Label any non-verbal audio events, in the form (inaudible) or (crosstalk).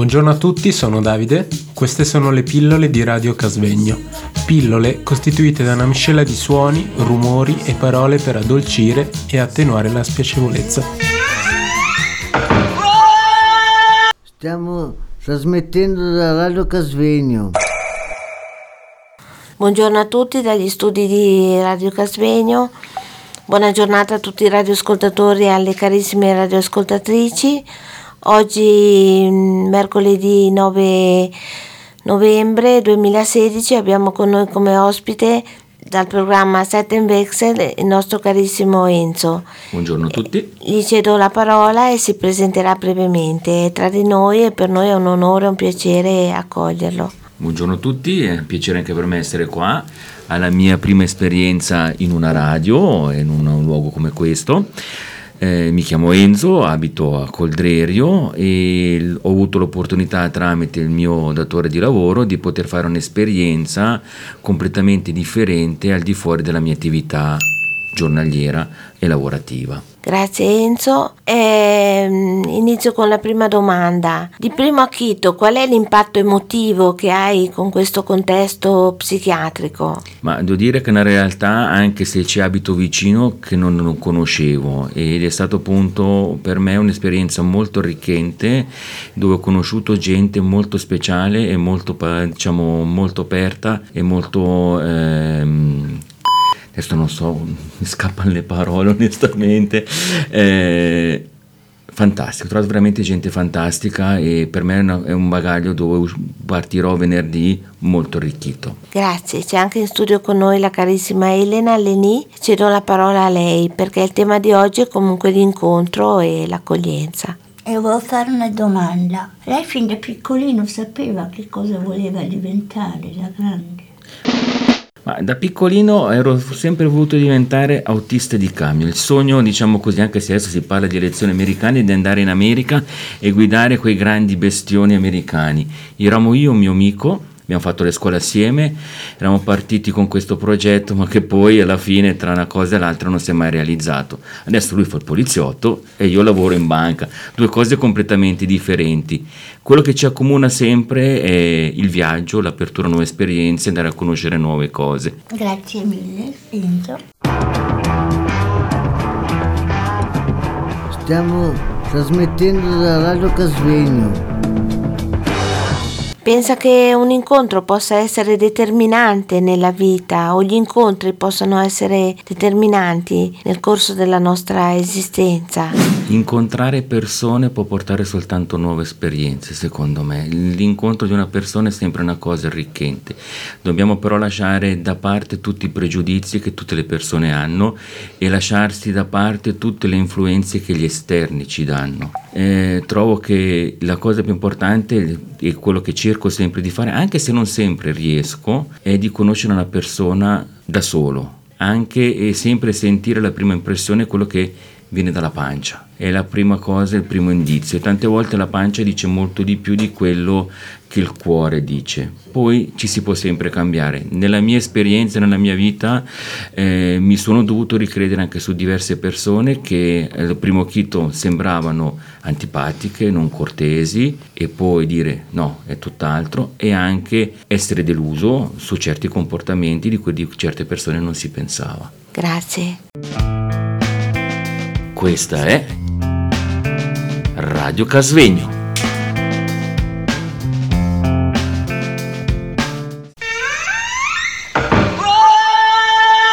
Buongiorno a tutti, sono Davide. Queste sono le pillole di Radio Casvegno. Pillole costituite da una miscela di suoni, rumori e parole per addolcire e attenuare la spiacevolezza. Stiamo trasmettendo da Radio Casvegno. Buongiorno a tutti dagli studi di Radio Casvegno. Buona giornata a tutti i radioascoltatori e alle carissime radioascoltatrici. Oggi, mm, mercoledì 9 novembre 2016, abbiamo con noi come ospite dal programma Setten Wechsel il nostro carissimo Enzo. Buongiorno a tutti. Gli cedo la parola e si presenterà brevemente tra di noi e per noi è un onore e un piacere accoglierlo. Buongiorno a tutti, è un piacere anche per me essere qua alla mia prima esperienza in una radio, in un luogo come questo. Eh, mi chiamo Enzo, abito a Coldrerio e ho avuto l'opportunità tramite il mio datore di lavoro di poter fare un'esperienza completamente differente al di fuori della mia attività giornaliera e lavorativa. Grazie Enzo. E, mm, inizio con la prima domanda. Di primo acchito, qual è l'impatto emotivo che hai con questo contesto psichiatrico? Ma devo dire che è una realtà, anche se ci abito vicino, che non, non conoscevo ed è stato appunto per me un'esperienza molto arricchente dove ho conosciuto gente molto speciale e molto, diciamo, molto aperta e molto... Ehm, adesso non so, mi scappano le parole (laughs) onestamente. Eh, fantastico, ho trovato veramente gente fantastica e per me è, una, è, un bagaglio dove partirò venerdì molto arricchito. Grazie, c'è anche in studio con noi la carissima Elena Leni, cedo la parola a lei perché il tema di oggi è comunque l'incontro e l'accoglienza. E volevo fare una domanda. Lei fin da piccolino sapeva che cosa voleva diventare da grande? Ma da piccolino ero sempre voluto diventare autista di camion. Il sogno, diciamo così, anche se adesso si parla di elezioni americane, di andare in America e guidare quei grandi bestioni americani. Eravamo io e un mio amico abbiamo fatto le scuole assieme, eravamo partiti con questo progetto, ma che poi alla fine tra una cosa e l'altra non si è mai realizzato. Adesso lui fa il poliziotto e io lavoro in banca, due cose completamente differenti. Quello che ci accomuna sempre è il viaggio, l'apertura a nuove esperienze, andare a conoscere nuove cose. Grazie mille, Enzo. Stiamo trasmettendo da Radio Casvegno. Pensa che un incontro possa essere determinante nella vita o gli incontri possano essere determinanti nel corso della nostra esistenza? Incontrare persone può portare soltanto nuove esperienze, secondo me. L'incontro di una persona è sempre una cosa arricchente. Dobbiamo però lasciare da parte tutti i pregiudizi che tutte le persone hanno e lasciarsi da parte tutte le influenze che gli esterni ci danno. Eh, trovo che la cosa più importante e quello che cerco sempre di fare, anche se non sempre riesco, è di conoscere una persona da solo, anche e sempre sentire la prima impressione, quello che viene dalla pancia. È la prima cosa, il primo indizio. Tante volte la pancia dice molto di più di quello che il cuore dice. Poi ci si può sempre cambiare. Nella mia esperienza, nella mia vita, eh, mi sono dovuto ricredere anche su diverse persone che eh, al primo chito sembravano antipatiche, non cortesi, e poi dire no, è tutt'altro, e anche essere deluso su certi comportamenti di cui di certe persone non si pensava. Grazie. Questa è Radio Casvegno.